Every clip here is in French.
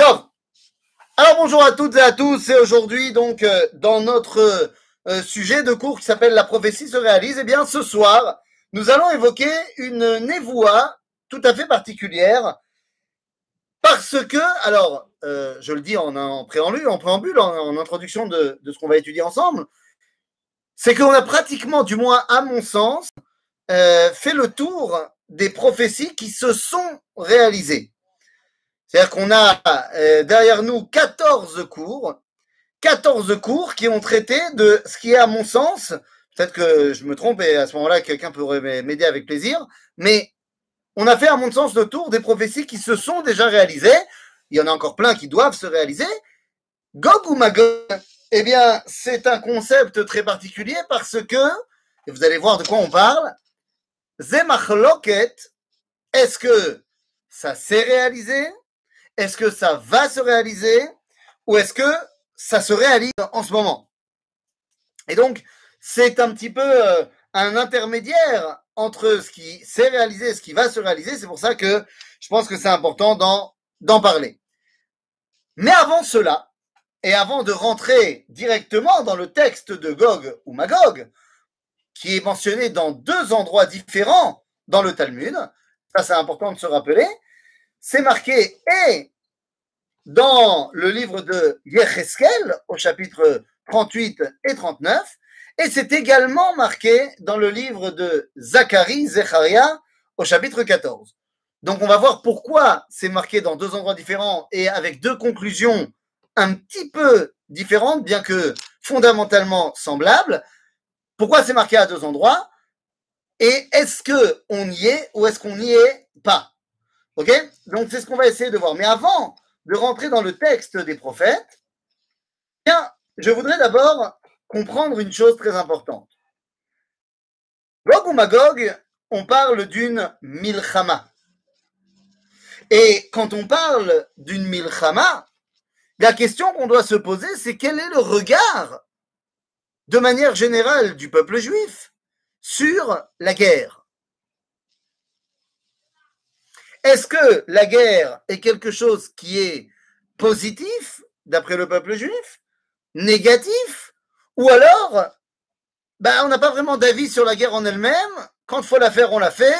Alors bonjour à toutes et à tous, et aujourd'hui donc euh, dans notre euh, sujet de cours qui s'appelle La prophétie se réalise, eh bien ce soir, nous allons évoquer une névoie tout à fait particulière parce que, alors, euh, je le dis en, préambule, en, introduction de, de ce qu'on va étudier ensemble, c'est qu'on a pratiquement, du moins à mon sens, fait le tour des prophéties qui se sont réalisées. C'est-à-dire qu'on a euh, derrière nous 14 cours, 14 cours qui ont traité de ce qui est, à mon sens, peut-être que je me trompe et à ce moment-là, quelqu'un pourrait m'aider avec plaisir, mais on a fait, à mon sens, le tour des prophéties qui se sont déjà réalisées. Il y en a encore plein qui doivent se réaliser. Gog ou Magog, eh bien, c'est un concept très particulier parce que, et vous allez voir de quoi on parle, Zemachloket, est-ce que ça s'est réalisé? Est-ce que ça va se réaliser Ou est-ce que ça se réalise en ce moment? Et donc, c'est un petit peu euh, un intermédiaire entre ce qui s'est réalisé et ce qui va se réaliser. C'est pour ça que je pense que c'est important d'en, d'en parler. Mais avant cela, et avant de rentrer directement dans le texte de Gog ou Magog, qui est mentionné dans deux endroits différents dans le Talmud, ça c'est important de se rappeler, c'est marqué et dans le livre de Yecheskel au chapitre 38 et 39, et c'est également marqué dans le livre de Zacharie, Zecharia, au chapitre 14. Donc on va voir pourquoi c'est marqué dans deux endroits différents et avec deux conclusions un petit peu différentes, bien que fondamentalement semblables. Pourquoi c'est marqué à deux endroits? Et est-ce que on y est ou est-ce qu'on n'y est pas? Ok? Donc c'est ce qu'on va essayer de voir. Mais avant de rentrer dans le texte des prophètes, bien, je voudrais d'abord comprendre une chose très importante. Gog ou Magog, on parle d'une milchama. Et quand on parle d'une milchama, la question qu'on doit se poser, c'est quel est le regard, de manière générale, du peuple juif sur la guerre? Est-ce que la guerre est quelque chose qui est positif, d'après le peuple juif, négatif, ou alors, ben, on n'a pas vraiment d'avis sur la guerre en elle-même, quand il faut la faire, on la fait,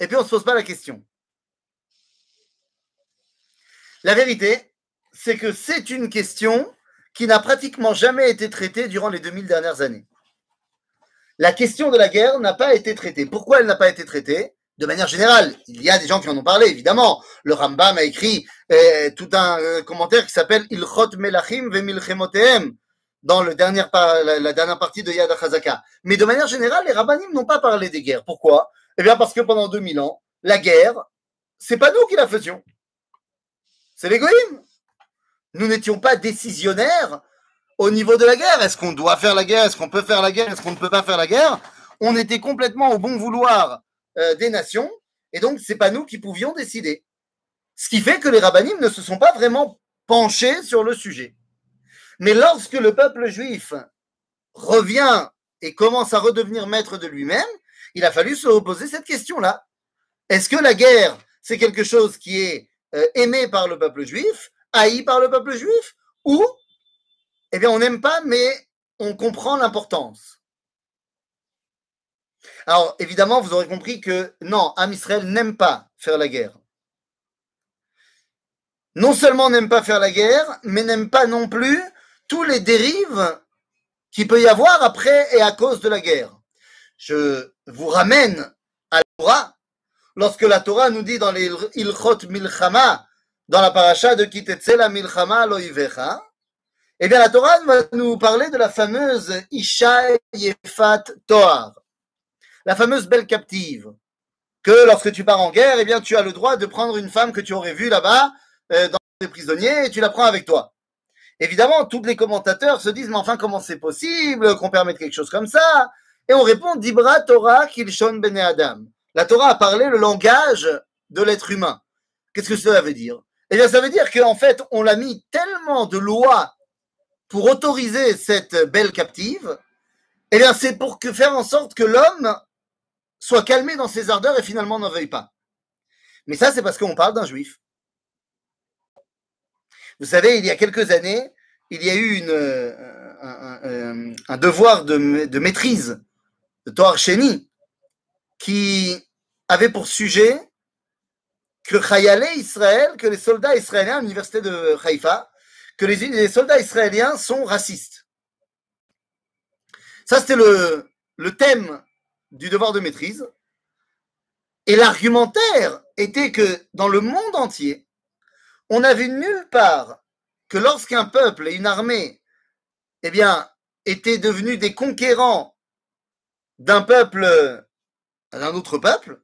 et puis on ne se pose pas la question. La vérité, c'est que c'est une question qui n'a pratiquement jamais été traitée durant les 2000 dernières années. La question de la guerre n'a pas été traitée. Pourquoi elle n'a pas été traitée? De manière générale, il y a des gens qui en ont parlé, évidemment. Le Rambam a écrit euh, tout un euh, commentaire qui s'appelle Ilchot Melachim Vemilchemotehem dans le la, dernière partie de Yad HaZaka. Mais de manière générale, les rabbinim n'ont pas parlé des guerres. Pourquoi? Eh bien parce que pendant 2000 ans, la guerre, c'est pas nous qui la faisions. C'est l'égoïme. Nous n'étions pas décisionnaires au niveau de la guerre. Est-ce qu'on doit faire la guerre? Est-ce qu'on peut faire la guerre? Est-ce qu'on ne peut pas faire la guerre? On était complètement au bon vouloir euh, des nations, et donc c'est pas nous qui pouvions décider. Ce qui fait que les rabbinim ne se sont pas vraiment penchés sur le sujet. Mais lorsque le peuple juif revient et commence à redevenir maître de lui-même, il a fallu se reposer cette question-là. Est-ce que la guerre, c'est quelque chose qui est euh, aimé par le peuple juif, haï par le peuple juif, ou, eh bien, on n'aime pas, mais on comprend l'importance? Alors, évidemment, vous aurez compris que non, Am Israël n'aime pas faire la guerre. Non seulement n'aime pas faire la guerre, mais n'aime pas non plus tous les dérives qu'il peut y avoir après et à cause de la guerre. Je vous ramène à la Torah, lorsque la Torah nous dit dans les Ilchot Milchama, dans la paracha de Kitetzela Milchama Loivecha, eh bien la Torah va nous parler de la fameuse Isha Yefat Toar, la fameuse belle captive, que lorsque tu pars en guerre, eh bien tu as le droit de prendre une femme que tu aurais vue là-bas euh, dans les prisonniers et tu la prends avec toi. Évidemment, tous les commentateurs se disent, mais enfin, comment c'est possible qu'on permette quelque chose comme ça? Et on répond, Dibra Torah Kilshon Bene Adam. La Torah a parlé le langage de l'être humain. Qu'est-ce que cela veut dire? Eh bien, ça veut dire qu'en fait, on l'a mis tellement de lois pour autoriser cette belle captive. Eh bien, c'est pour que, faire en sorte que l'homme soit calmé dans ses ardeurs et finalement n'en veuille pas. Mais ça, c'est parce qu'on parle d'un juif. Vous savez, il y a quelques années, il y a eu euh, un, devoir de, maîtrise de Torah Sheni qui avait pour sujet que Chayale Israël, que les soldats israéliens à l'université de Haïfa, que les, soldats israéliens sont racistes. Ça, c'était le thème du devoir de maîtrise. Et l'argumentaire était que dans le monde entier, on n'a vu nulle part que lorsqu'un peuple et une armée, eh bien, étaient devenus des conquérants d'un peuple, d'un autre peuple,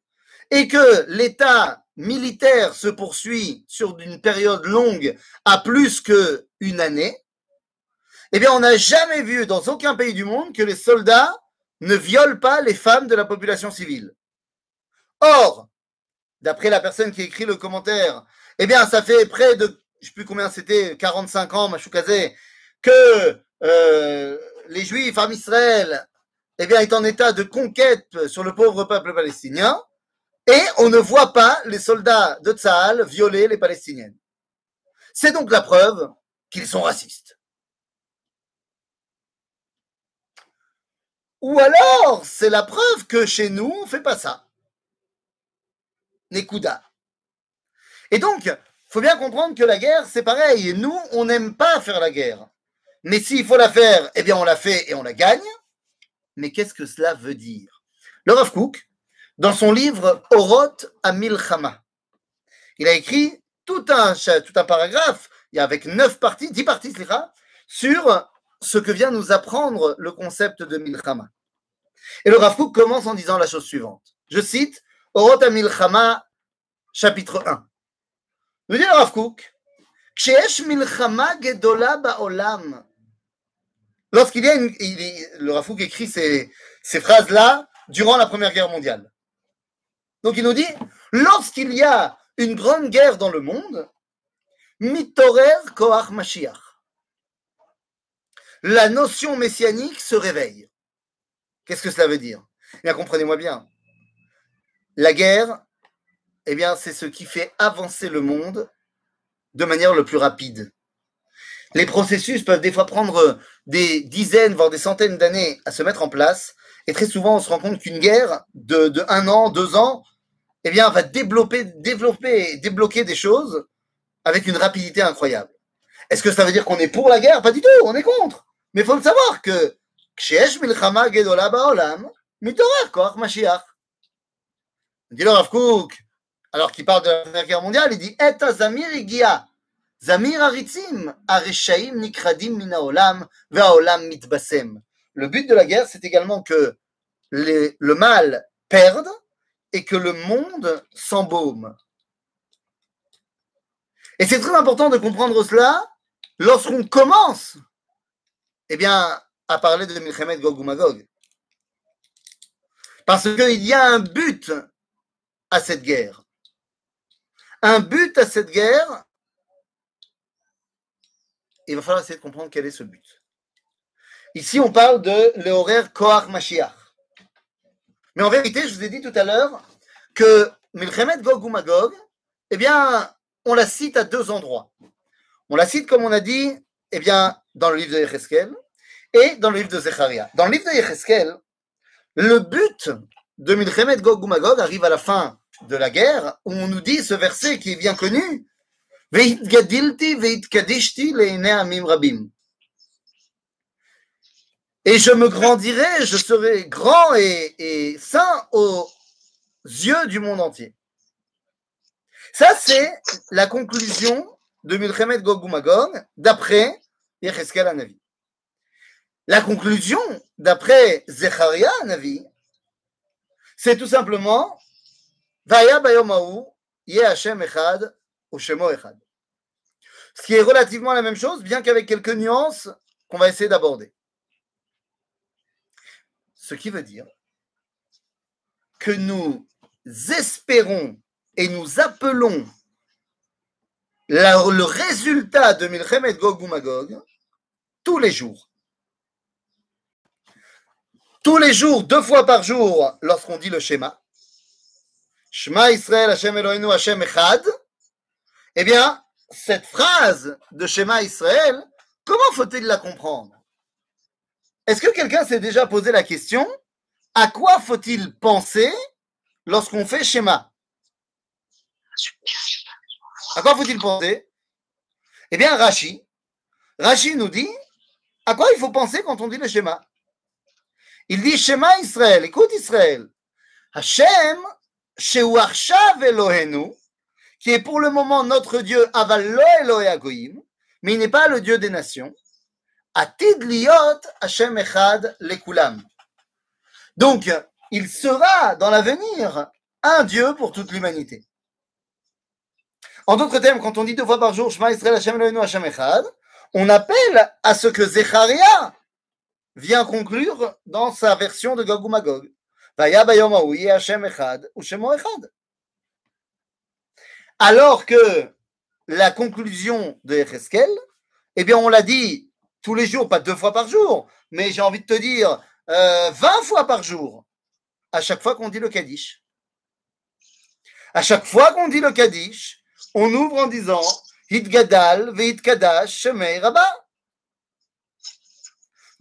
et que l'État militaire se poursuit sur une période longue à plus qu'une année, eh bien, on n'a jamais vu dans aucun pays du monde que les soldats ne violent pas les femmes de la population civile. Or, d'après la personne qui écrit le commentaire, eh bien, ça fait près de, je sais plus combien c'était, 45 ans, Machoukazé, que euh, les Juifs, en Israël, eh bien, est en état de conquête sur le pauvre peuple palestinien, et on ne voit pas les soldats de Tsahal violer les Palestiniennes. C'est donc la preuve qu'ils sont racistes. Ou alors, c'est la preuve que chez nous, on ne fait pas ça. Nekuda. Et donc, il faut bien comprendre que la guerre, c'est pareil. Nous, on n'aime pas faire la guerre. Mais s'il faut la faire, eh bien, on la fait et on la gagne. Mais qu'est-ce que cela veut dire? Le Rav Kook, dans son livre Oroth Amilchama, il a écrit tout un, tout un paragraphe, il avec neuf parties, dix parties, sur ce que vient nous apprendre le concept de Milchama. Et le Rav Kook commence en disant la chose suivante. Je cite Oroth Amilchama, chapitre 1. Nous dit le Rav Kook, Lorsqu'il y a une, le Rafouk écrit ces, ces phrases-là durant la Première Guerre mondiale. Donc il nous dit, lorsqu'il y a une grande guerre dans le monde, Mitorer Koach Mashiach. La notion messianique se réveille. Qu'est-ce que cela veut dire? Eh bien, comprenez-moi bien. La guerre, eh bien, c'est ce qui fait avancer le monde de manière le plus rapide. Les processus peuvent des fois prendre des dizaines, voire des centaines d'années à se mettre en place. Et très souvent, on se rend compte qu'une guerre de, un an, deux ans, eh bien, va développer, développer, débloquer des choses avec une rapidité incroyable. Est-ce que ça veut dire qu'on est pour la guerre? Pas du tout, on est contre. Mais il faut le savoir que Milchama Gedola Baolam, Mitorer Koach Mashiach. Dit le Rav alors qu'il parle de la Première Guerre mondiale, il dit Et Zamir Igia. Zamir Aritzim, Areshaim Nikradim Minaolam, Vaolam Mitbasem. Le but de la guerre, c'est également que les, le mal perde et que le monde s'embaume. Et c'est très important de comprendre cela lorsqu'on commence eh bien, à parler de Milchemet Gog Magog. Parce qu'il y a un but à cette guerre un but à cette guerre, il va falloir essayer de comprendre quel est ce but. Ici, on parle de l'horaire Koach Mashiach. Mais en vérité, je vous ai dit tout à l'heure que Milchemet Gog ou Magog, eh bien, on la cite à deux endroits. On la cite, comme on a dit, eh bien, dans le livre de Yecheskel et dans le livre de Zecharia. Dans le livre de Yecheskel, le but de Milchemet Gog arrive à la fin de la guerre, où on nous dit ce verset qui est bien connu, et je me grandirai, je serai grand et, saint aux yeux du monde entier. Ça, c'est la conclusion de Milchemet Gog d'après La conclusion, d'après Zecharia Anavi, c'est tout simplement ce qui est relativement la même chose, bien qu'avec quelques nuances qu'on va essayer d'aborder. Ce qui veut dire que nous espérons et nous appelons le résultat de Milchemet Gog ou Magog tous les jours. Tous les jours, deux fois par jour, lorsqu'on dit le schéma. Shema Israël Hashem Eloheinu Hashem Echad, eh bien, cette phrase de schéma Israël, comment faut-il la comprendre? Est-ce que quelqu'un s'est déjà posé la question à quoi faut-il penser lorsqu'on fait schéma? À quoi faut-il penser? Eh bien, Rashi, Rashi nous dit à quoi il faut penser quand on dit le schéma. Il dit schéma Israël, écoute Israël. Hashem, Sheuarshav Elohenu, qui est pour le moment notre Dieu, Aval lo Elohim, mais il n'est pas le Dieu des nations. Atid liot Hashem echad lekulam. Donc, il sera dans l'avenir un Dieu pour toute l'humanité. En d'autres termes, quand on dit deux fois par jour Shema Israël Hashem Elohenu Hashem Echad, on appelle à ce que Zecharia vient conclure dans sa version de Gog Magog. Alors que la conclusion de Echeskel, eh bien, on l'a dit tous les jours, pas deux fois par jour, mais j'ai envie de te dire euh, 20 fois par jour, à chaque fois qu'on dit le Kaddish. À chaque fois qu'on dit le Kaddish, on ouvre en disant Hitgadal, Kadash, Shemei Rabba.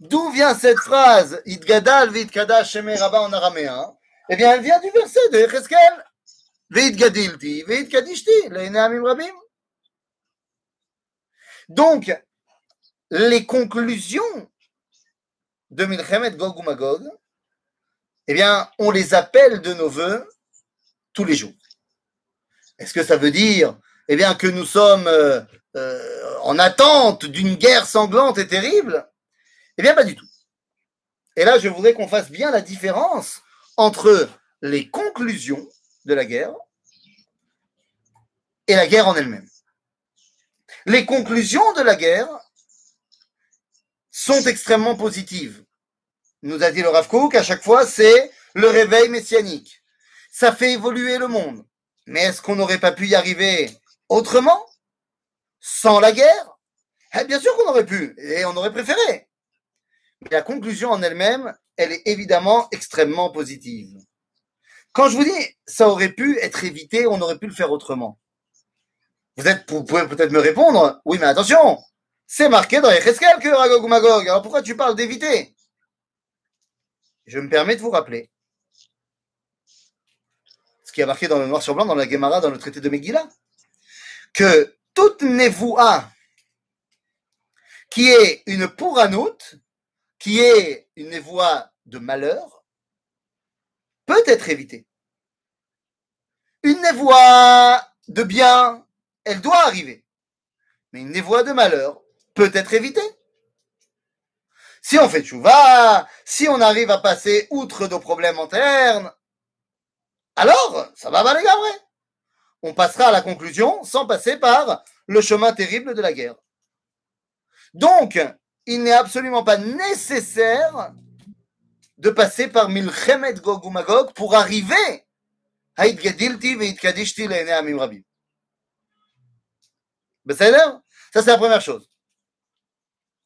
D'où vient cette phrase Hitgadal, Kadash, Shemei Rabba en araméen Eh bien, elle vient du verset de Echeskel. Gadilti, Kadishti, Amim Rabim. Donc, les conclusions de Milchemet Gog ou Magog, eh bien, on les appelle de nos voeux tous les jours. Est-ce que ça veut dire, eh bien, que nous sommes euh, euh, en attente d'une guerre sanglante et terrible Eh bien, pas du tout. Et là, je voudrais qu'on fasse bien la différence entre les conclusions de la guerre et la guerre en elle-même. Les conclusions de la guerre sont extrêmement positives. Nous a dit le Rav à chaque fois, c'est le réveil messianique. Ça fait évoluer le monde. Mais est-ce qu'on n'aurait pas pu y arriver autrement Sans la guerre eh, Bien sûr qu'on aurait pu, et on aurait préféré. Mais la conclusion en elle-même, elle est évidemment extrêmement positive. Quand je vous dis, ça aurait pu être évité, on aurait pu le faire autrement. Vous, pouvez peut-être me répondre, oui, mais attention, c'est marqué dans Echeskel que Ragog ou Magog. Alors pourquoi tu parles d'éviter? Je me permets de vous rappeler ce qui est marqué dans le noir sur blanc dans la Gemara, dans le traité de Megillah, que toute névoua qui est une pouranoute, qui est une névoie de malheur, peut être évitée. Une névoie de bien, elle doit arriver. Mais une névoie de malheur, peut être évité. Si on fait chouva, si on arrive à passer outre nos problèmes internes, alors ça va les vrai. On passera à la conclusion sans passer par le chemin terrible de la guerre. Donc, il n'est absolument pas nécessaire de passer par Milchemet Gog ou pour arriver à Idgadilti Kadishti Amim Rabim. Ça, c'est la première chose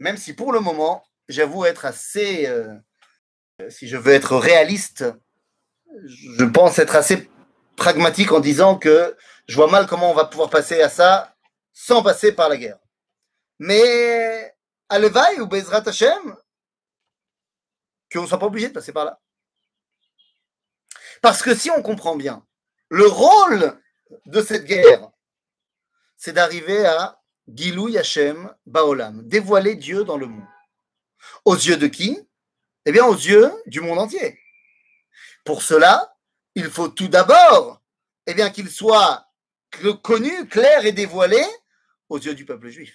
même si pour le moment, j'avoue être assez, euh, si je veux être réaliste, je pense être assez pragmatique en disant que je vois mal comment on va pouvoir passer à ça sans passer par la guerre. Mais à l'éveil ou Bezrat Hashem, qu'on ne soit pas obligé de passer par là. Parce que si on comprend bien, le rôle de cette guerre, c'est d'arriver à Gilou Yashem Baolam, dévoiler Dieu dans le monde. Aux yeux de qui? Eh bien, aux yeux du monde entier. Pour cela, il faut tout d'abord eh bien, qu'il soit connu, clair et dévoilé aux yeux du peuple juif.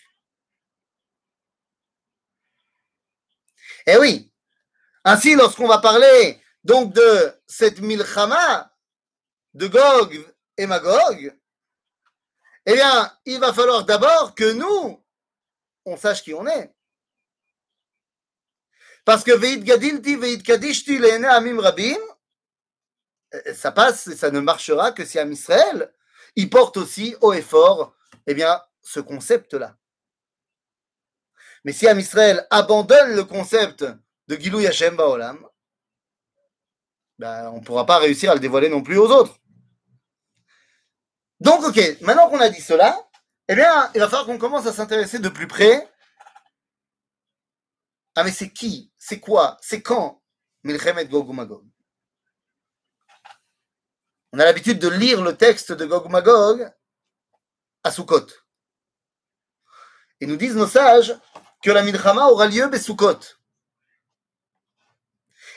Eh oui. Ainsi, lorsqu'on va parler donc de cette milchama de Gog et Magog, eh bien, il va falloir d'abord que nous, on sache qui on est. Parce que Veid Gadilti, Veid Kadishti, Amim Rabim, ça passe et ça ne marchera que si Am Israël, porte aussi haut et fort, eh bien, ce concept-là. Mais si Am Israël abandonne le concept de Gilou Yashem Baolam, ben, on ne pourra pas réussir à le dévoiler non plus aux autres. Donc, ok, maintenant qu'on a dit cela, eh bien, il va falloir qu'on commence à s'intéresser de plus près. Ah, mais c'est qui? C'est quoi? C'est quand? Milchemet Gog On a l'habitude de lire le texte de Gog Magog à Sukkot. Et nous disent nos sages que la Milchama aura lieu à Sukkot.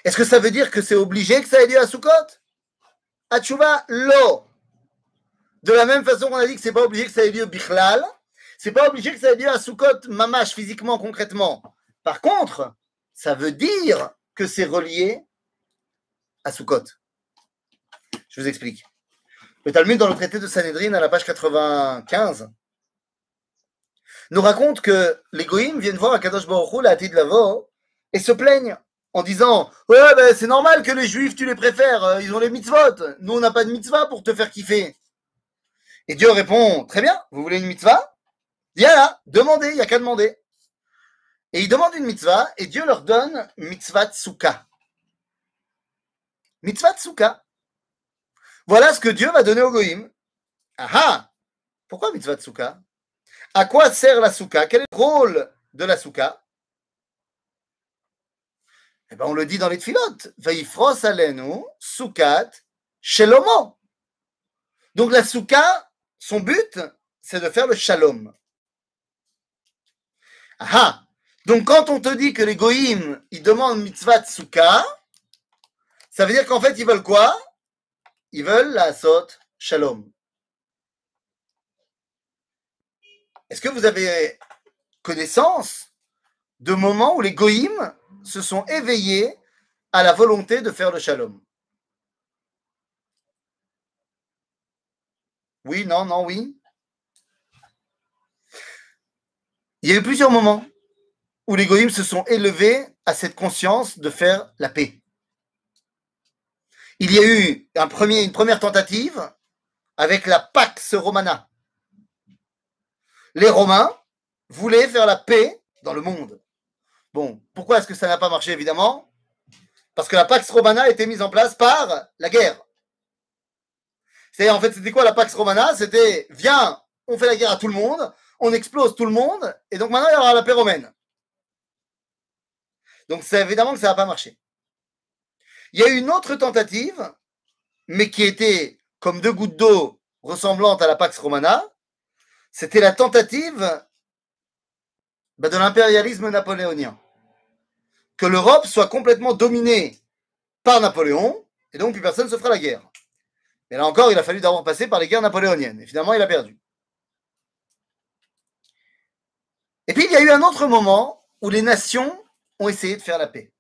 Est-ce que ça veut dire que c'est obligé que ça ait lieu à Sukkot? Achuva, lo. De la même façon qu'on a dit que c'est pas obligé que ça ait lieu bichlal, c'est pas obligé que ça ait lieu à Sukkot mamash physiquement, concrètement. Par contre, ça veut dire que c'est relié à Sukkot. Je vous explique. Le Talmud dans le traité de Sanhedrin à la page 95 nous raconte que les goïms viennent voir Akadosh Baruch Hu, la Lavo, et se plaignent en disant Ouais, ben, c'est normal que les juifs, tu les préfères, euh, ils ont les mitzvot. Nous, on n'a pas de mitzvah pour te faire kiffer. Et Dieu répond Très bien, vous voulez une mitzvah? Viens demandez, il n'y a qu'à demander. Et ils demandent une mitzvah, et Dieu leur donne mitzvah tsuka. Mitzvah tsuka. Voilà ce que Dieu va donner au goïm. Ah ah Pourquoi mitzvah tsuka À quoi sert la souka? Quel est le rôle de la souka? Eh ben, on le dit dans les tfilotes. Vaifros alenu, sukat, shelomo. Donc la souka, son but, c'est de faire le shalom. Ah Donc quand on te dit que les goïms, ils demandent mitzvah souka, ça veut dire qu'en fait, ils veulent quoi? Ils veulent la sot shalom. Est-ce que vous avez connaissance de moments où les goïms se sont éveillés à la volonté de faire le shalom? Oui, non, non, oui. Il y a eu plusieurs moments où les goïms se sont élevés à cette conscience de faire la paix. Il y a eu une première tentative avec la Pax Romana. Les Romains voulaient faire la paix dans le monde. Bon, pourquoi est-ce que ça n'a pas marché, évidemment? Parce que la Pax Romana a été mise en place par la guerre. C'est en fait, c'était quoi la Pax Romana? C'était, viens, on fait la guerre à tout le monde, on explose tout le monde, et donc maintenant il y aura la paix romaine. Donc c'est évidemment que ça n'a pas marché. Il y a eu une autre tentative, mais qui était comme deux gouttes d'eau ressemblantes à la Pax Romana. C'était la tentative bah, de l'impérialisme napoléonien. Que l'Europe soit complètement dominée par Napoléon, et donc plus personne ne se fera la guerre. Mais là encore, il a fallu d'abord passer par les guerres napoléoniennes, et finalement, il a perdu. Et puis, il y a eu un autre moment où les nations ont essayé de faire la paix.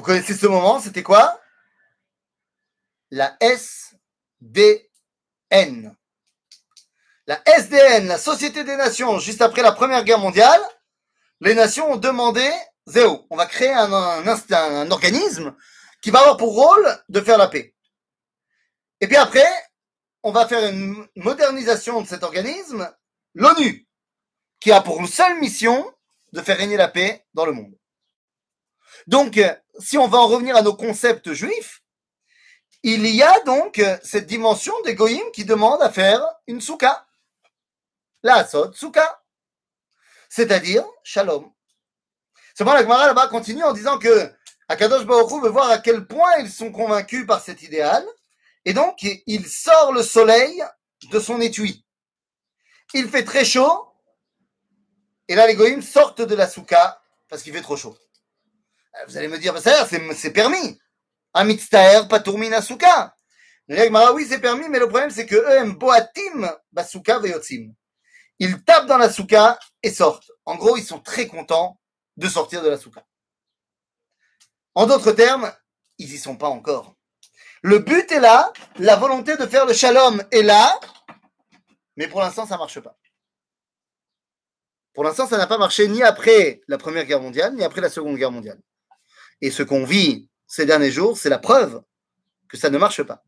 Vous connaissez ce moment, c'était quoi? La SDN la SDN, la Société des Nations, juste après la Première Guerre mondiale, les nations ont demandé, Zéo, on va créer un, un, organisme qui va avoir pour rôle de faire la paix. Et puis après, on va faire une modernisation de cet organisme, l'ONU, qui a pour une seule mission de faire régner la paix dans le monde. Donc, si on va en revenir à nos concepts juifs, il y a donc cette dimension d'égoïme qui demande à faire une souka la Asod Souka, c'est-à-dire Shalom. Seulement, la Gemara là-bas continue en disant que Akadosh Baruch veut voir à quel point ils sont convaincus par cet idéal, et donc il sort le soleil de son étui. Il fait très chaud, et là les goïms sortent de la souka parce qu'il fait trop chaud. Vous allez me dire, ça c'est permis. Amitztaer patourmina souka. Oui, c'est permis, mais le problème c'est que eux boatim basuka veyotzim. Ils tapent dans la souka et sortent. En gros, ils sont très contents de sortir de la souka. En d'autres termes, ils n'y sont pas encore. Le but est là, la volonté de faire le shalom est là, mais pour l'instant, ça ne marche pas. Pour l'instant, ça n'a pas marché ni après la Première Guerre mondiale, ni après la Seconde Guerre mondiale. Et ce qu'on vit ces derniers jours, c'est la preuve que ça ne marche pas.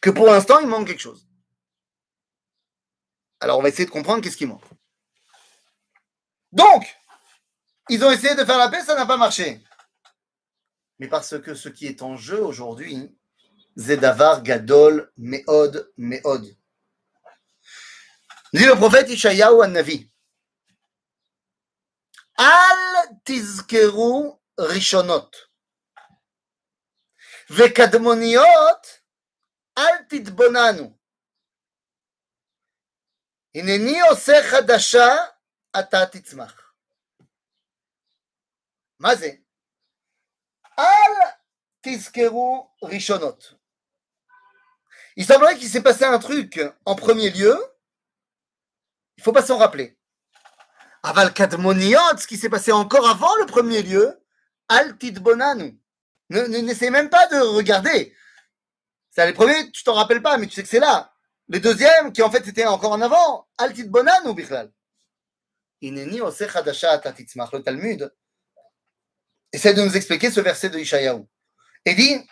Que pour l'instant, il manque quelque chose. Alors, on va essayer de comprendre qu'est-ce qui manque. Donc, ils ont essayé de faire la paix, ça n'a pas marché. Mais parce que ce qui est en jeu aujourd'hui, Zedavar Gadol Meod Meod. Dit le prophète Ishayahu an-Navi. Al tizkeru rishonot. Vekadmoniot al titbonanu. הנני עושה חדשה, אתה תצמח. מה זה? אל תזכרו ראשונות. Il semblerait qu'il s'est passé un truc en premier lieu, il ne faut pas s'en rappeler. Aval Kadmoniot, ce qui s'est passé encore avant le premier lieu, Al Bonanu. N'essaie même pas de regarder. C'est les premiers, tu t'en rappelles pas, mais tu sais que c'est là. Le deuxième, qui en fait était encore en avant, Al Bonanu Bichlal. Ineni Ose Chadasha Atatitzmach, le Talmud, essaie de nous expliquer ce verset de Ishayahu. Et dit,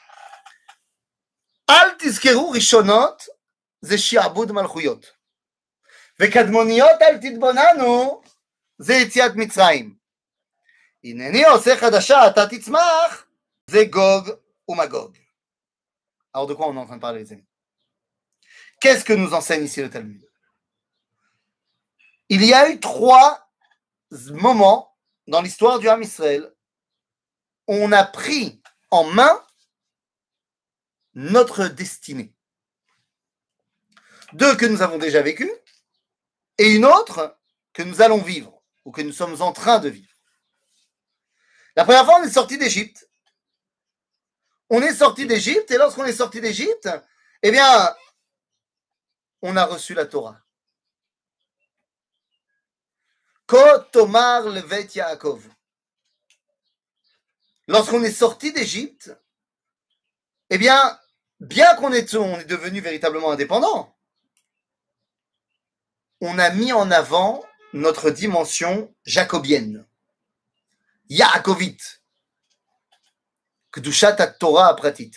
Al Tizkeru Rishonot, זה שעבוד מלכויות. וקדמוניות אל תתבוננו, זה יציאת מצרים. הנני עושה חדשה, אתה תצמח, זה גוג ומגוג. Alors de quoi on est en train de parler les amis Qu'est-ce que nous enseigne ici le Talmud Il y a eu trois moments dans l'histoire du Ham Israël où on a pris en main notre destinée. Deux que nous avons déjà vécues et une autre que nous allons vivre ou que nous sommes en train de vivre. La première fois, on est sorti d'Égypte. On est sorti d'Égypte et lorsqu'on est sorti d'Égypte, eh bien, on a reçu la Torah. Kotomar levet Yaakov. Lorsqu'on est sorti d'Égypte, eh bien, bien qu'on on est devenu véritablement indépendant, on a mis en avant notre dimension jacobienne. Yaakovite. Kedushat Torah pratit.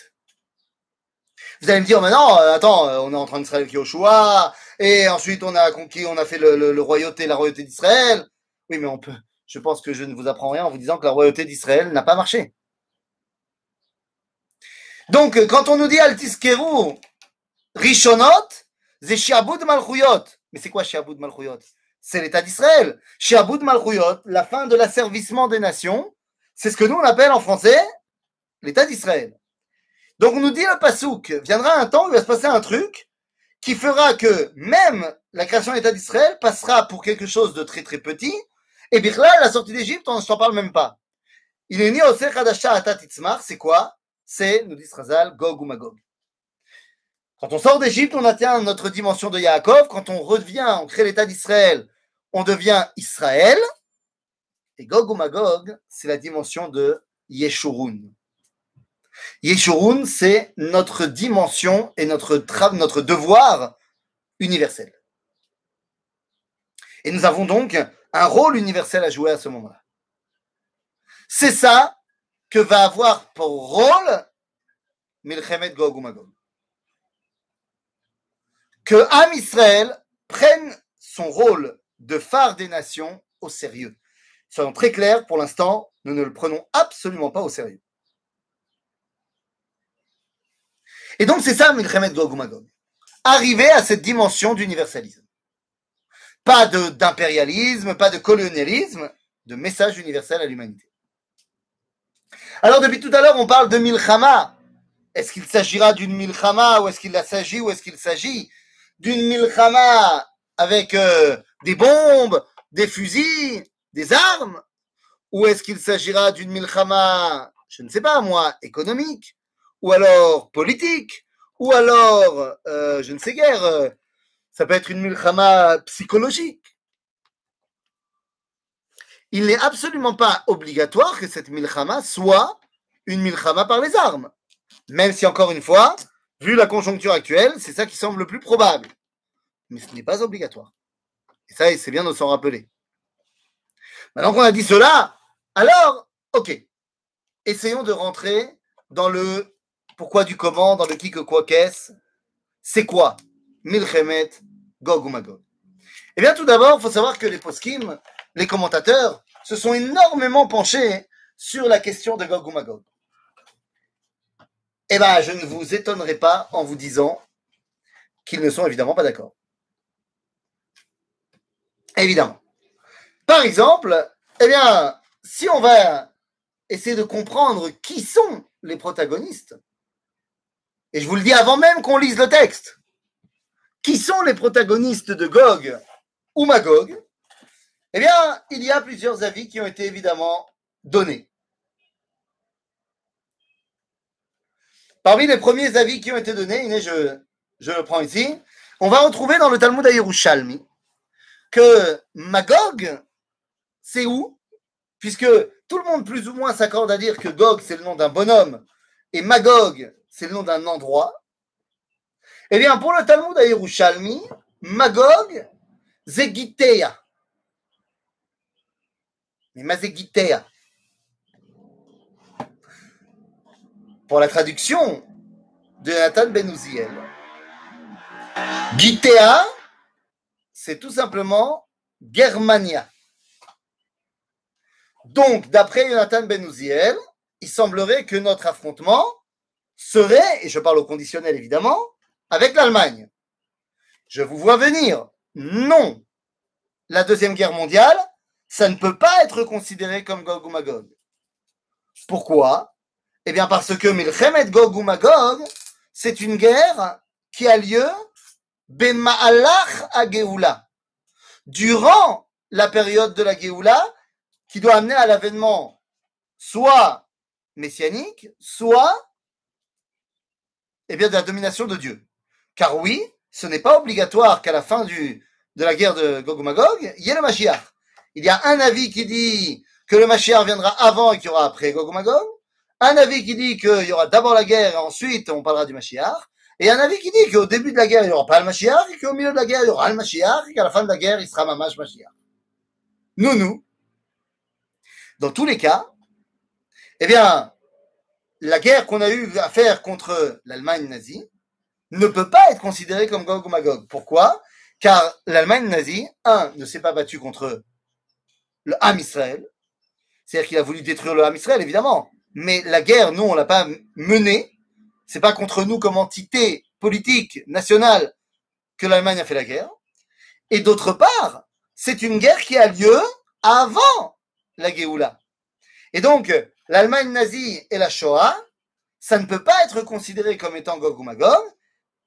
Vous allez me dire, maintenant, euh, attends, euh, on est en train de se avec Yoshua, et ensuite on a conquis, on a fait le, royauté, la royauté d'Israël. Oui, mais on peut. Je pense que je ne vous apprends rien en vous disant que la royauté d'Israël n'a pas marché. Donc, quand on nous dit Altiskeru, Rishonot, c'est Malchuyot. Mais c'est quoi Shiabud Malchuyot? C'est l'État d'Israël. Shiabud Malchuyot, la fin de l'asservissement des nations, c'est ce que nous on appelle en français l'État d'Israël. Donc on nous dit le Passouk, viendra un temps où il va se passer un truc qui fera que même la création de l'État d'Israël passera pour quelque chose de très très petit, et bien là, la sortie d'Égypte, on ne s'en parle même pas. Il est ni au c'est quoi? C'est, nous dit Srazal, Gog ou Magog. Quand on sort d'Égypte, on atteint notre dimension de Yaakov. Quand on revient, on crée l'État d'Israël, on devient Israël. Et Gog ou Magog, c'est la dimension de Yeshurun. Yeshurun, c'est notre dimension et notre, devoir universel. Et nous avons donc un rôle universel à jouer à ce moment-là. C'est ça que va avoir pour rôle Milchemet Gog ou Magog que Am Israël prenne son rôle de phare des nations au sérieux. Soyons très clairs, pour l'instant, nous ne le prenons absolument pas au sérieux. Et donc, c'est ça, Milchemet Gog Magog. Arriver à cette dimension d'universalisme. Pas d'impérialisme, pas de colonialisme, de message universel à l'humanité. Alors, depuis tout à l'heure, on parle de Milchama. Est-ce qu'il s'agira d'une Milchama ou est-ce qu'il s'agit ou est-ce qu'il s'agit d'une milchama avec euh, des bombes, des fusils, des armes? Ou est-ce qu'il s'agira d'une milchama, je ne sais pas moi, économique? Ou alors politique? Ou alors, euh, je ne sais guère, euh, ça peut être une milchama psychologique? Il n'est absolument pas obligatoire que cette milchama soit une milchama par les armes. Même si, encore une fois, Vu la conjoncture actuelle, c'est ça qui semble le plus probable. Mais ce n'est pas obligatoire. Et ça, c'est bien de s'en rappeler. Maintenant qu'on a dit cela, alors, ok. Essayons de rentrer dans le pourquoi du comment, dans le qui que quoi qu'est-ce. C'est quoi Milchemet, Gog ou Magog Eh bien, tout d'abord, il faut savoir que les poskim, les commentateurs, se sont énormément penchés sur la question de Gog ou Magog eh bien, je ne vous étonnerai pas en vous disant qu'ils ne sont évidemment pas d'accord. Évidemment. Par exemple, eh bien, si on va essayer de comprendre qui sont les protagonistes, et je vous le dis avant même qu'on lise le texte, qui sont les protagonistes de Gog ou Magog, eh bien, il y a plusieurs avis qui ont été évidemment donnés. Parmi les premiers avis qui ont été donnés, je, le prends ici, on va retrouver dans le Talmud Yerushalmi que Magog, c'est où? Puisque tout le monde plus ou moins s'accorde à dire que Gog, c'est le nom d'un bonhomme, et Magog, c'est le nom d'un endroit. Eh bien, pour le Talmud à Magog, Zegitea. Mais Mazegitea. Pour la traduction de Nathan Ben Uziel, Gitea, c'est tout simplement Germania. Donc, d'après Jonathan Ben Uziel, il semblerait que notre affrontement serait, et je parle au conditionnel évidemment, avec l'Allemagne. Je vous vois venir. Non. La Deuxième Guerre mondiale, ça ne peut pas être considéré comme Gog Magog. Pourquoi? Eh bien parce que Milchemet Gog ou Magog, c'est une guerre qui a lieu Bema'alach à Geoula. Durant la période de la Géoula, qui doit amener à l'avènement soit messianique, soit eh bien, de la domination de Dieu. Car oui, ce n'est pas obligatoire qu'à la fin du, de la guerre de Gog Magog, il y ait le Mashiach. Il y a un avis qui dit que le Mashiach viendra avant et qu'il y aura après Gog Magog. Un avis qui dit qu'il y aura d'abord la guerre et ensuite on parlera du Mashiach. Et un avis qui dit qu'au début de la guerre, il n'y aura pas le Mashiach et qu'au milieu de la guerre, il y aura le Mashiach et qu'à la fin de la guerre, il sera Mamash Mashiach. Nous, nous. Dans tous les cas, eh bien, la guerre qu'on a eu à faire contre l'Allemagne nazie ne peut pas être considérée comme Gog ou Magog. Pourquoi? Car l'Allemagne nazie, un, ne s'est pas battue contre le Ham Israël, c'est-à-dire qu'il a voulu détruire le Ham Israël, évidemment, mais la guerre, nous, on l'a pas menée, c'est pas contre nous comme entité politique nationale que l'Allemagne a fait la guerre. Et d'autre part, c'est une guerre qui a lieu avant la Géoula. Et donc, l'Allemagne nazie et la Shoah, ça ne peut pas être considéré comme étant Gog ou Magog,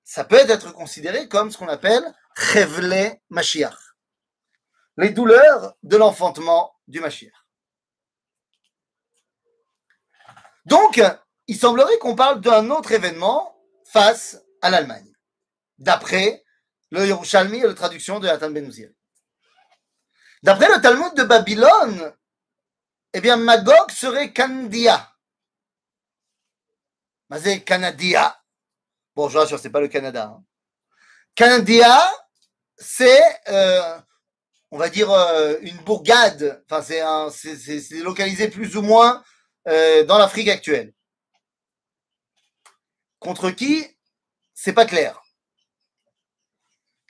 ça peut être considéré comme ce qu'on appelle Chevle Mashiach. Les douleurs de l'enfantement du Mashiach. Donc, il semblerait qu'on parle d'un autre événement face à l'Allemagne, d'après le Yerushalmi et la traduction de Nathan Benouziel. D'après le Talmud de Babylone, eh bien, Magog serait Candia. C'est Canadia. Bon, je rassure, c'est pas le Canada. Hein. Candia, c'est, euh, on va dire, euh, une bourgade. Enfin, c'est localisé plus ou moins euh, dans l'Afrique actuelle. Contre qui? C'est pas clair.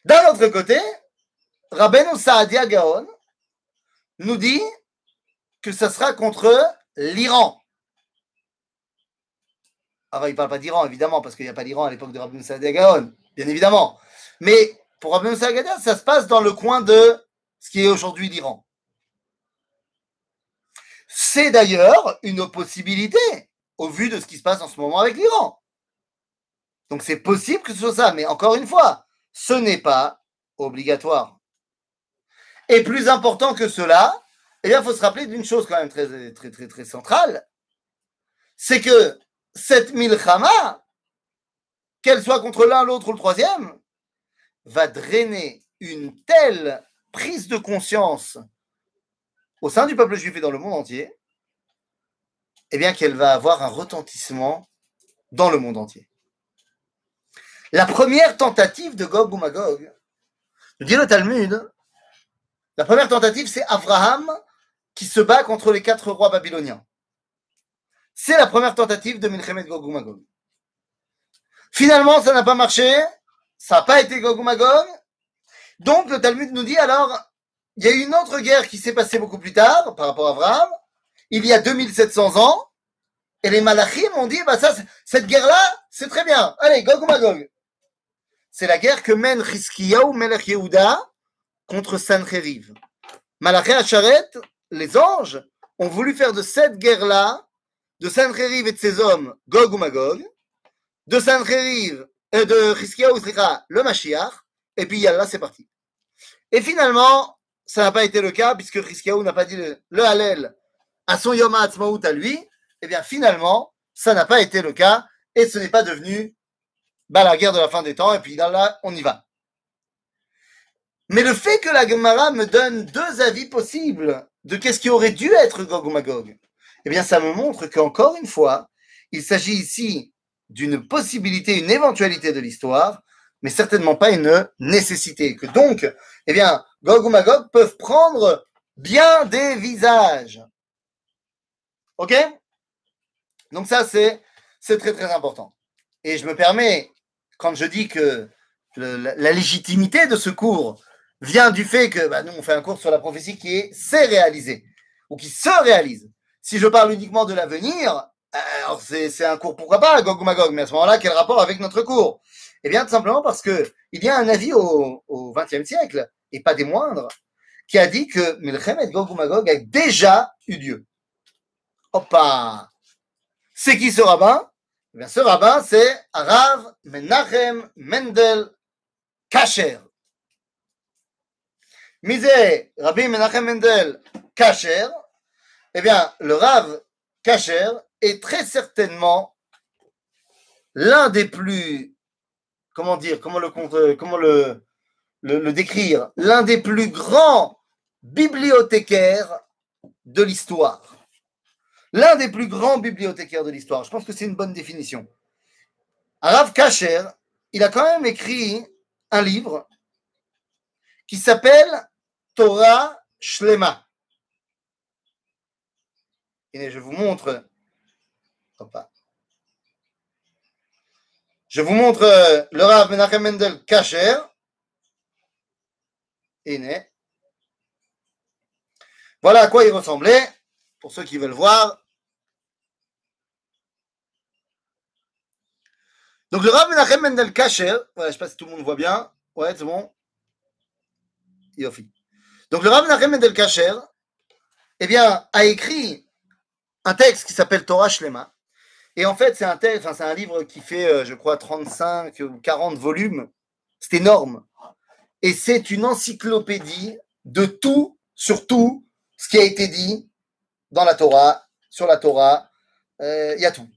D'un autre côté, Rabbeinu Saadia Gaon nous dit que ça sera contre l'Iran. Alors, il ne parle pas d'Iran, évidemment, parce qu'il n'y a pas d'Iran à l'époque de Rabbeinu Saadia Gaon, bien évidemment. Mais pour Rabbeinu Saadia ça se passe dans le coin de ce qui est aujourd'hui l'Iran. C'est d'ailleurs une possibilité au vu de ce qui se passe en ce moment avec l'Iran. Donc c'est possible que ce soit ça, mais encore une fois, ce n'est pas obligatoire. Et plus important que cela, eh il faut se rappeler d'une chose quand même très, très, très, très centrale, c'est que cette milchama, qu'elle soit contre l'un, l'autre ou le troisième, va drainer une telle prise de conscience au sein du peuple juif et dans le monde entier, eh bien qu'elle va avoir un retentissement dans le monde entier. La première tentative de Gog ou Magog, dit le Talmud, la première tentative, c'est Abraham qui se bat contre les quatre rois babyloniens. C'est la première tentative de Milchemet Gog ou Magog. Finalement, ça n'a pas marché, ça n'a pas été Gog ou Magog. Donc, le Talmud nous dit alors, il y a eu une autre guerre qui s'est passée beaucoup plus tard par rapport à Abraham, il y a 2700 ans, et les Malachim ont dit, bah ça, cette guerre-là, c'est très bien. Allez, Gog ou Magog? C'est la guerre que mène Chizkiyahu Melech Yehuda contre Sancheriv. Malaché Acharet, les anges, ont voulu faire de cette guerre-là, de Sancheriv et de ses hommes, Gog ou Magog, de Sancheriv, euh, de Chizkiyahu, le Mashiach, et puis Yallah, c'est parti. Et finalement, ça n'a pas été le cas, puisque Chizkiyahu n'a pas dit le, le Hallel à son Yom HaAtzmaut à lui, et bien finalement, ça n'a pas été le cas, et ce n'est pas devenu bah, la guerre de la fin des temps, et puis là, on y va. Mais le fait que la Gemara me donne deux avis possibles de qu'est-ce qui aurait dû être Gog ou Magog, eh bien, ça me montre qu'encore une fois, il s'agit ici d'une possibilité, une éventualité de l'histoire, mais certainement pas une nécessité. Que donc, eh bien, Gog ou Magog peuvent prendre bien des visages. Ok? Donc ça, c'est très très important. Et je me permets, quand je dis que la, légitimité de ce cours vient du fait que bah, nous, on fait un cours sur la prophétie qui est s'est réalisé ou qui se réalise. Si je parle uniquement de l'avenir, alors c'est un cours, pourquoi pas, Gog ou Magog, mais à ce moment-là, quel rapport avec notre cours? Eh bien, tout simplement parce que il y a un avis au XXe siècle, et pas des moindres, qui a dit que Milchem Gog a déjà eu lieu. Hoppa C'est qui ce rabbin? Eh bien, ce rabbin, c'est Rav Menachem Mendel Kacher. Misé Rabbi Menachem Mendel Kacher, eh bien, le Rav Kacher est très certainement l'un des plus, comment dire, comment le, comment le, le décrire, l'un des plus grands bibliothécaires de l'histoire l'un des plus grands bibliothécaires de l'histoire. Je pense que c'est une bonne définition. Arav Kacher, il a quand même écrit un livre qui s'appelle Torah Shlema. Et je vous montre. Je vous montre euh, le Rav Menachem Mendel Kacher. Voilà à quoi il ressemblait. Pour ceux qui veulent voir, Donc le Rav Menachem Mendel Kacher, je ne sais pas si tout le monde voit bien. Ouais, c'est bon. Yofi. Donc le Rav Menachem Mendel Kacher, eh bien, a écrit un texte qui s'appelle Torah Shlema. Et en fait, c'est un texte, enfin, c'est un livre qui fait, euh, je crois, 35 ou 40 volumes. C'est énorme. Et c'est une encyclopédie de tout, sur tout, ce qui a été dit dans la Torah, sur la Torah. Euh, il y a tout.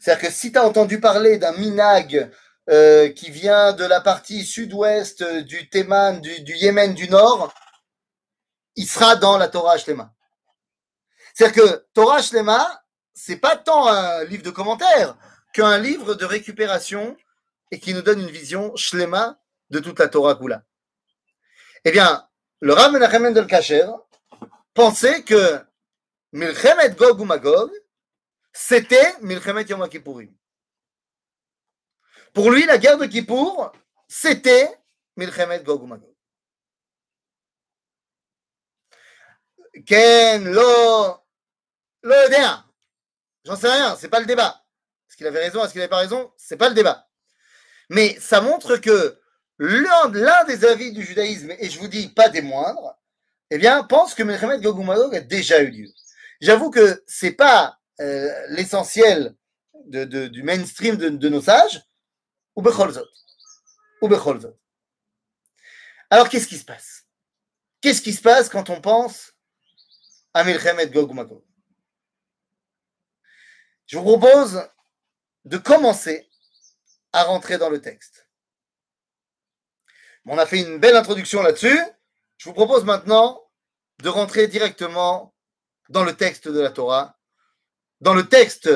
C'est-à-dire que si tu as entendu parler d'un minag euh, qui vient de la partie sud-ouest du Théman, du, Yémen du Nord, il sera dans la Torah Shlema. C'est-à-dire que Torah Shlema, c'est pas tant un livre de commentaires qu'un livre de récupération et qui nous donne une vision Shlema de toute la Torah Kula. Eh bien, le Rav Menachem del Kacher pensait que Milchemet Gog ou Magog, c'était Milchemet Yom Kippourim. Pour lui, la guerre de Kippour, c'était Milchemet Gog Magog. Ken, lo, lo J'en sais rien, c'est pas le débat. Est-ce qu'il avait raison, est-ce qu'il n'avait pas raison C'est pas le débat. Mais ça montre que l'un des avis du judaïsme, et je vous dis pas des moindres, eh bien, pense que Milchemet Gog Magog a déjà eu lieu. J'avoue que c'est pas euh, l'essentiel du mainstream de, nos sages, ou Becholzot. Ou Becholzot. Alors, qu'est-ce qui se passe? Qu'est-ce qui se passe quand on pense à Milchem et Gog Magog Je vous propose de commencer à rentrer dans le texte. On a fait une belle introduction là-dessus. Je vous propose maintenant de rentrer directement dans le texte de la Torah dans le texte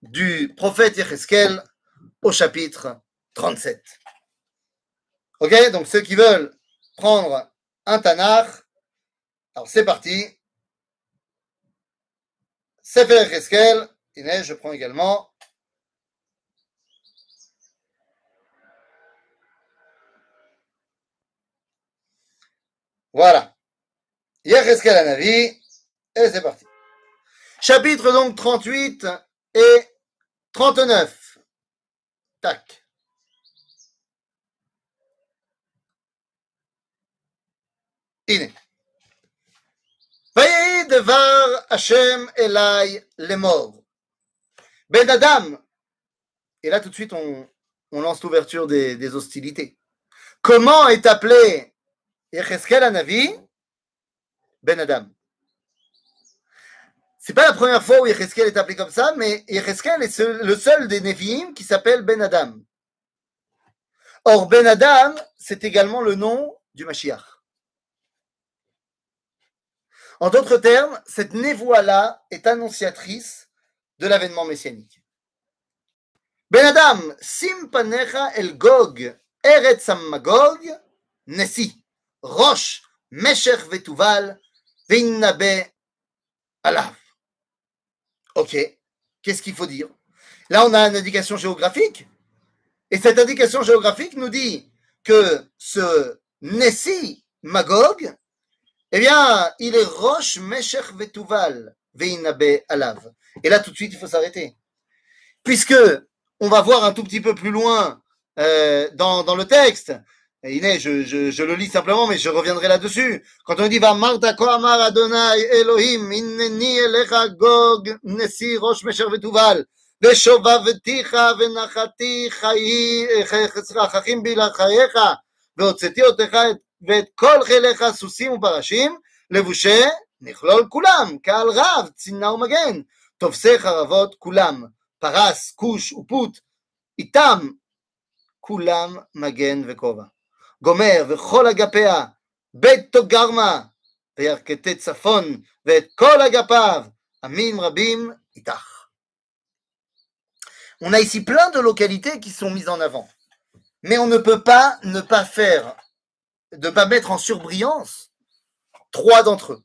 du prophète Yecheskel au chapitre 37. Ok, donc ceux qui veulent prendre un Tanakh, alors c'est parti. Sefer Yecheskel, Inès, je prends également. Voilà. Yecheskel Anavi, et c'est parti. Chapitre donc 38 et 39. Tac. הנה. ויהי דבר השם אליי לאמור. Ben Adam. Et là, tout de suite, on, on lance l'ouverture des, des, hostilités. Comment est appelé Yecheskel Anavi Ben Adam. C'est pas la première fois où Yecheskel est appelé comme ça, mais Yecheskel est le seul des Nevi'im qui s'appelle Ben Adam. Or, Ben Adam, c'est également le nom du Mashiach. En d'autres termes, cette névoie-là est annonciatrice de l'avènement messianique. Ben Adam, Simpanecha el Gog, Eretz Magog, Nessi, Roche, Mesher Vetuval, Vinnabe Alav. Ok, qu'est-ce qu'il faut dire? Là, on a une indication géographique. Et cette indication géographique nous dit que ce Nessi Magog, eh bien, il est Roche Mesher Vetuval, Veinabe Alav. Et là, tout de suite, il faut s'arrêter. Puisque on va voir un tout petit peu plus loin euh, dans le texte. Et Iné, je, je, je, le lis simplement, mais je reviendrai là-dessus. Quand on dit Va Marta Amar Adonai Elohim, Inneni Elecha Gog, Nesi Rosh Mesher Vetuval, ושובבתיך ונחתי חככים בלחייך, והוצאתי אותך ואת כל חיליך סוסים ופרשים, לבושי נכלול כולם, קהל רב, צינה ומגן, תופסי חרבות כולם, פרס, כוש ופוט, איתם כולם מגן וכובע. גומר וכל אגפיה, בית תוגרמה, וירכתי צפון, ואת כל אגפיו, עמים רבים איתך. On a ici plein de localités qui sont mises en avant. Mais on ne peut pas ne pas faire, ne pas mettre en surbrillance trois d'entre eux.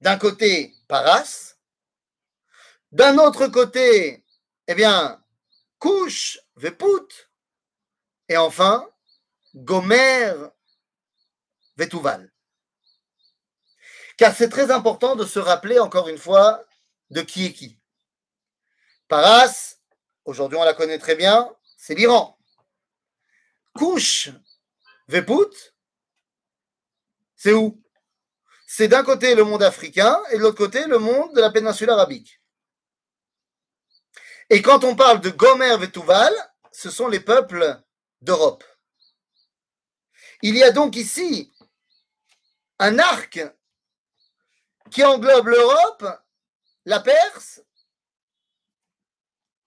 D'un côté, Paras. D'un autre côté, eh bien, Couche, Veput. Et enfin, Gomer, Vetouval. Car c'est très important de se rappeler encore une fois de qui est qui. Paras, aujourd'hui on la connaît très bien, c'est l'Iran. Couche, Veput, c'est où? C'est d'un côté le monde africain et de l'autre côté le monde de la péninsule arabique. Et quand on parle de Gomer Vetouval, ce sont les peuples d'Europe. Il y a donc ici un arc qui englobe l'Europe, la Perse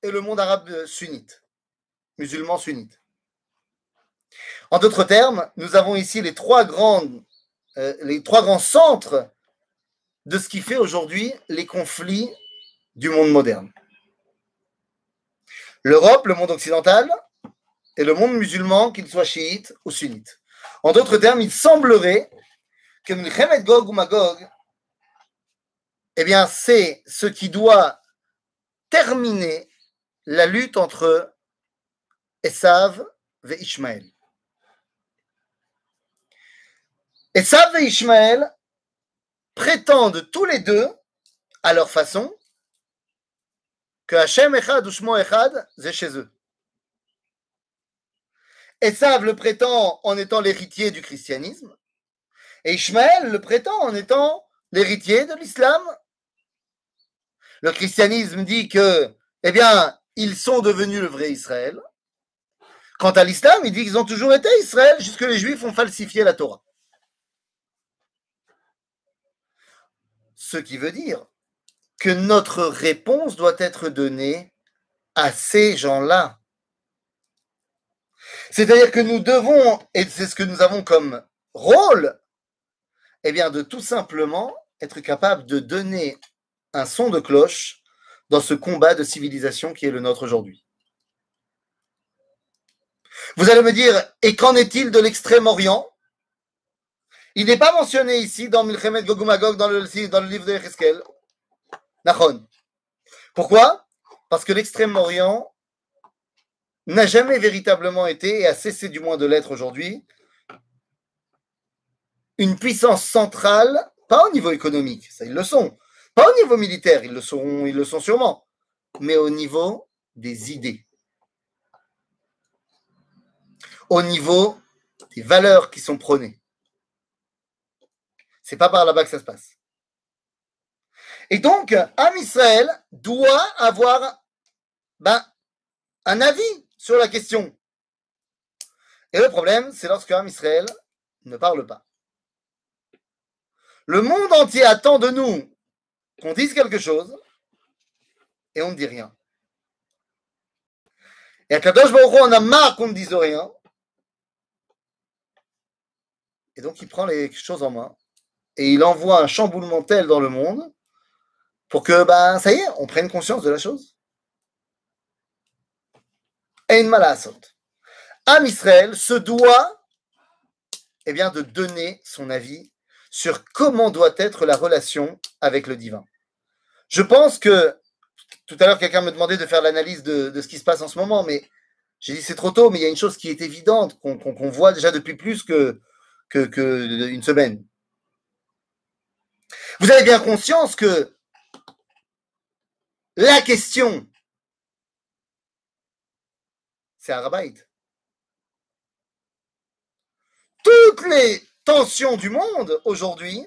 et le monde arabe sunnite, musulman sunnite. En d'autres termes, nous avons ici les trois, euh, grands centres de ce qui fait aujourd'hui les conflits du monde moderne. L'Europe, le monde occidental, et le monde musulman, qu'il soit chiite ou sunnite. En d'autres termes, il semblerait que Milchemet Gog ou Magog, eh bien, c'est ce qui doit terminer la lutte entre Esav et Ishmaël. Esav et Ishmaël prétendent tous les deux, à leur façon, que Hachem Echad ou Shmo Echad, c'est chez eux. Esav le prétend en étant l'héritier du christianisme, et Ishmaël le prétend en étant l'héritier de l'islam. Le christianisme dit que, eh bien, ils sont devenus le vrai Israël. Quant à l'islam, il dit qu'ils ont toujours été Israël jusque les juifs ont falsifié la Torah. Ce qui veut dire que notre réponse doit être donnée à ces gens-là. C'est-à-dire que nous devons, et c'est ce que nous avons comme rôle, eh bien, de tout simplement être capable de donner un son de cloche dans ce combat de civilisation qui est le nôtre aujourd'hui. Vous allez me dire, et qu'en est-il de l'extrême-orient? Il n'est pas mentionné ici dans Milchemet Gogumagog, dans le, livre de Ereskel. Nachon. Pourquoi? Parce que l'extrême-orient n'a jamais véritablement été, et a cessé du moins de l'être aujourd'hui, une puissance centrale, pas au niveau économique, ça ils le sont, pas au niveau militaire, ils le sont, ils le sont sûrement, mais au niveau des idées, au niveau des valeurs qui sont prônées. C'est pas par là-bas que ça se passe. Et donc, Am Israël doit avoir ben, un avis sur la question. Et le problème, c'est lorsque Am Israël ne parle pas. Le monde entier attend de nous qu'on dise quelque chose et on ne dit rien. Et à Kadosh Baruch on a marre qu'on ne dise rien. Et donc il prend les choses en main et il envoie un chamboulement tel dans le monde pour que, ben, ça y est, on prenne conscience de la chose. Une malasot. Am Israël se doit eh bien, de donner son avis sur comment doit être la relation avec le divin. Je pense que tout à l'heure, quelqu'un me demandait de faire l'analyse de, ce qui se passe en ce moment, mais j'ai dit c'est trop tôt, mais il y a une chose qui est évidente, qu'on voit déjà depuis plus que, semaine. Vous avez bien conscience que la question, c'est Arabaït. Toutes les tensions du monde aujourd'hui,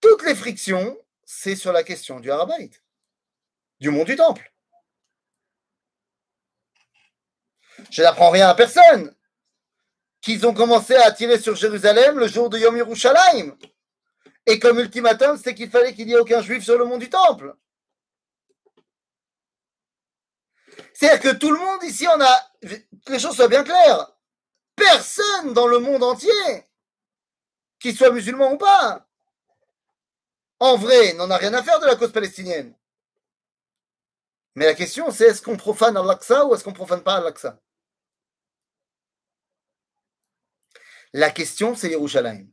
toutes les frictions, c'est sur la question du Arabaït, du monde du temple. Je n'apprends rien à personne qu'ils ont commencé à tirer sur Jérusalem le jour de Yom Yerushalayim. Et comme ultimatum, c'était qu'il fallait qu'il n'y ait aucun juif sur le mont du temple. C'est-à-dire que tout le monde ici, on a. Que les choses soient bien claires. Personne dans le monde entier, qu'il soit musulman ou pas, en vrai, n'en a rien à faire de la cause palestinienne. Mais la question, c'est est-ce qu'on profane Al-Aqsa ou est-ce qu'on profane pas Al-Aqsa? La question, c'est Yerushalayim.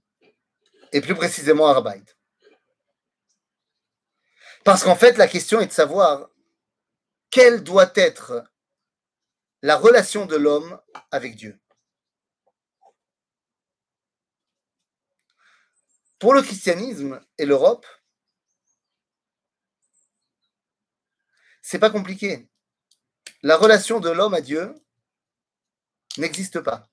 Et plus précisément Arbaïd. Parce qu'en fait, la question est de savoir quelle doit être la relation de l'homme avec Dieu. Pour le christianisme et l'Europe, c'est pas compliqué. La relation de l'homme à Dieu n'existe pas.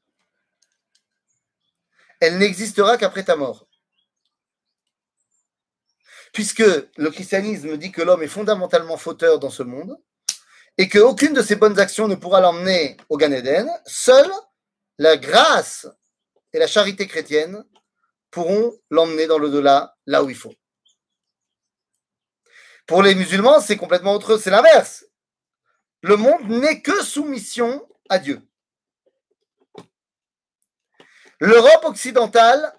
Elle n'existera qu'après ta mort. Puisque le christianisme dit que l'homme est fondamentalement fauteur dans ce monde, et qu'aucune de ses bonnes actions ne pourra l'emmener au Gan Eden, seule la grâce et la charité chrétienne pourront l'emmener dans le delà là où il faut. Pour les musulmans, c'est complètement autre, c'est l'inverse. Le monde n'est que soumission à Dieu. L'Europe occidentale,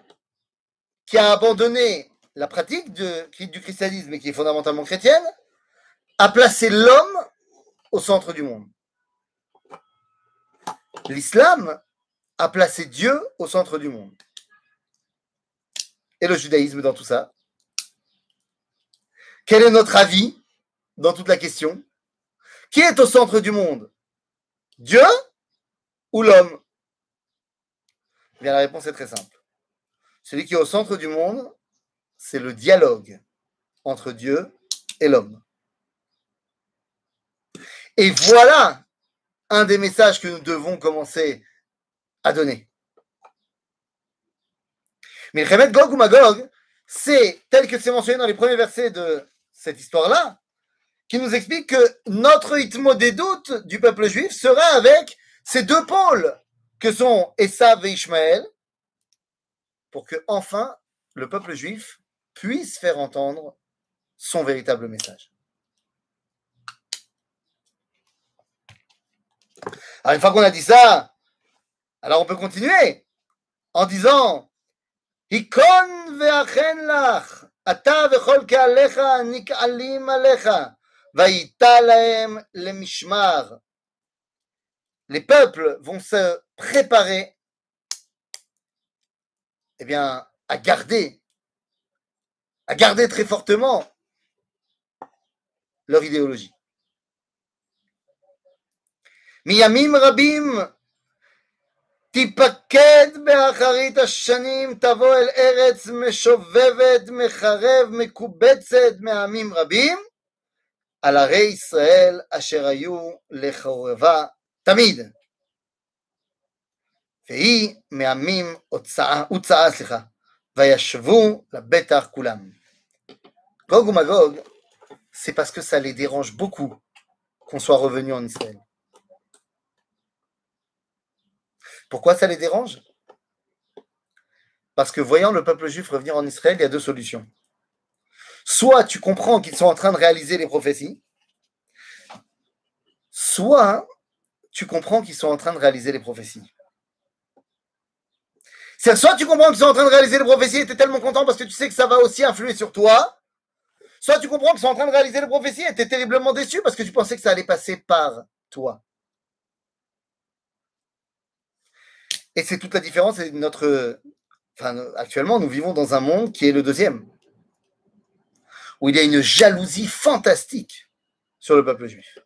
qui a abandonné la pratique du christianisme et qui est fondamentalement chrétienne, a placé l'homme au centre du monde. L'islam a placé Dieu au centre du monde. Et le judaïsme dans tout ça Quel est notre avis dans toute la question? Qui est au centre du monde? Dieu ou l'homme? Eh Bien, la réponse est très simple. Celui qui est au centre du monde, c'est le dialogue entre Dieu et l'homme. Et voilà un des messages que nous devons commencer à donner. Mais le Remet Gog ou Magog, c'est tel que c'est mentionné dans les premiers versets de cette histoire-là, qui nous explique que notre hitmo des doutes du peuple juif sera avec ces deux pôles que sont Esav et Ishmaël, pour que enfin le peuple juif puisse faire entendre son véritable message. Alors, une fois qu'on a dit ça, alors on peut continuer en disant Hikon ve'achen lach, ata ve'chol ke'alecha nik'alim alecha, va'ita lahem lemishmar. Les peuples vont se préparer eh bien, à garder, à garder très fortement leur idéologie. מימים רבים תיפקד באחרית השנים, תבוא אל ארץ משובבת, מחרב, מקובצת מעמים רבים, על ערי ישראל אשר היו לחורבה תמיד. והיא מעמים הוצאה, הוצאה, סליחה, Vayashvu la betar kulam. Gog ou Magog, c'est parce que ça les dérange beaucoup qu'on soit revenu en Israël. Pourquoi ça les dérange? Parce que voyant le peuple juif revenir en Israël, il y a deux solutions. Soit tu comprends qu'ils sont en train de réaliser les prophéties, soit tu comprends qu'ils sont en train de réaliser les prophéties. C'est soit tu comprends qu'ils sont en train de réaliser les prophéties et tu es tellement content parce que tu sais que ça va aussi influer sur toi, soit tu comprends qu'ils sont en train de réaliser les prophéties et tu es terriblement déçu parce que tu pensais que ça allait passer par toi. Et c'est toute la différence. Notre, enfin, actuellement, nous vivons dans un monde qui est le deuxième, où il y a une jalousie fantastique sur le peuple juif.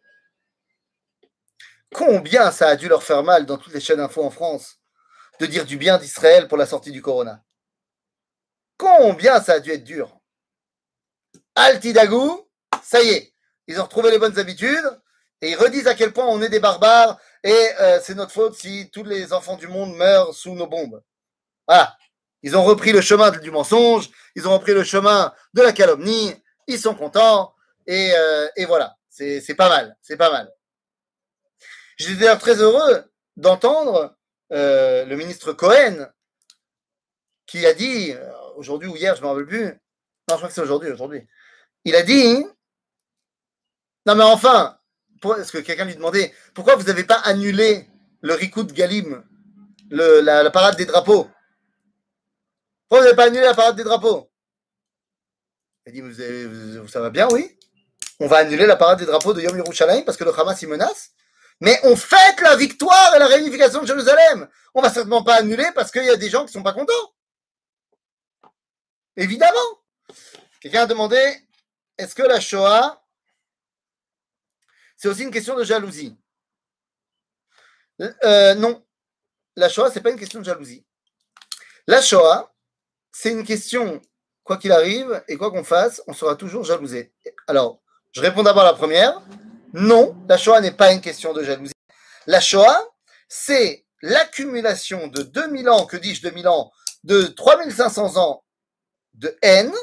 Combien ça a dû leur faire mal dans toutes les chaînes d'infos en France de dire du bien d'Israël pour la sortie du Corona Combien ça a dû être dur Altidagou, ça y est, ils ont retrouvé les bonnes habitudes et ils redisent à quel point on est des barbares et euh, c'est notre faute si tous les enfants du monde meurent sous nos bombes. Voilà. Ils ont repris le chemin du mensonge, ils ont repris le chemin de la calomnie, ils sont contents, et, euh, et voilà, c'est pas mal, c'est pas mal. J'étais d'ailleurs très heureux d'entendre euh, le ministre Cohen qui a dit, aujourd'hui ou hier, je ne me rappelle plus, non, je crois que c'est aujourd'hui, aujourd'hui, il a dit, non mais enfin, est-ce que quelqu'un lui demandait pourquoi vous n'avez pas annulé le Rikud Galim, la, parade des drapeaux? Pourquoi vous n'avez pas annulé la parade des drapeaux? Il dit vous ça va bien, oui On va annuler la parade des drapeaux de Yom Yerushalayim parce que le Hamas y menace mais on fête la victoire et la réunification de Jérusalem. On va certainement pas annuler parce qu'il y a des gens qui sont pas contents. Évidemment. Quelqu'un a demandé est-ce que la Shoah c'est aussi une question de jalousie. Euh, non, la Shoah, ce n'est pas une question de jalousie. La Shoah, c'est une question, quoi qu'il arrive et quoi qu'on fasse, on sera toujours jalousé. Alors, je réponds d'abord à la première. Non, la Shoah n'est pas une question de jalousie. La Shoah, c'est l'accumulation de 2000 ans, que dis-je 2000 ans, de 3500 ans de haine,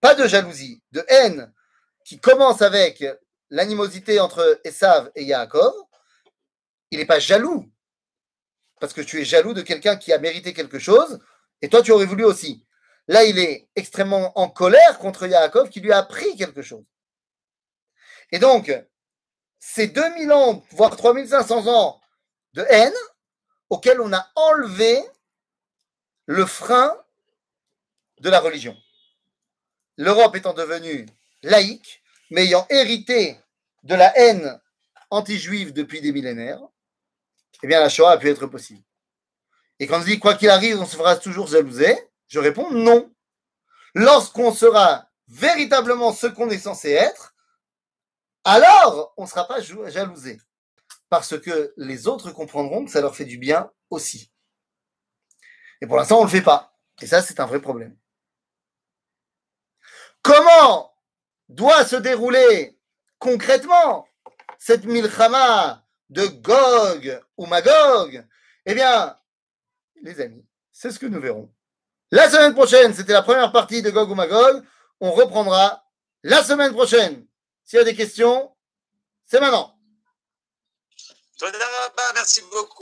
pas de jalousie, de haine qui commence avec l'animosité entre Esav et Yaakov, il n'est pas jaloux. Parce que tu es jaloux de quelqu'un qui a mérité quelque chose, et toi tu aurais voulu aussi. Là, il est extrêmement en colère contre Yaakov qui lui a appris quelque chose. Et donc, ces 2000 ans, voire 3500 ans de haine, auxquels on a enlevé le frein de la religion. L'Europe étant devenue laïque, mais ayant hérité de la haine anti-juive depuis des millénaires, eh bien la Shoah a pu être possible. Et quand on dit quoi qu'il arrive, on se fera toujours jalouser, je réponds non. Lorsqu'on sera véritablement ce qu'on est censé être, alors on ne sera pas jalousé. Parce que les autres comprendront que ça leur fait du bien aussi. Et pour l'instant, on ne le fait pas. Et ça, c'est un vrai problème. Comment doit se dérouler concrètement cette milchama de Gog ou Magog Eh bien, les amis, c'est ce que nous verrons. La semaine prochaine, c'était la première partie de Gog ou Magog. On reprendra la semaine prochaine. S'il y a des questions, c'est maintenant. Merci beaucoup.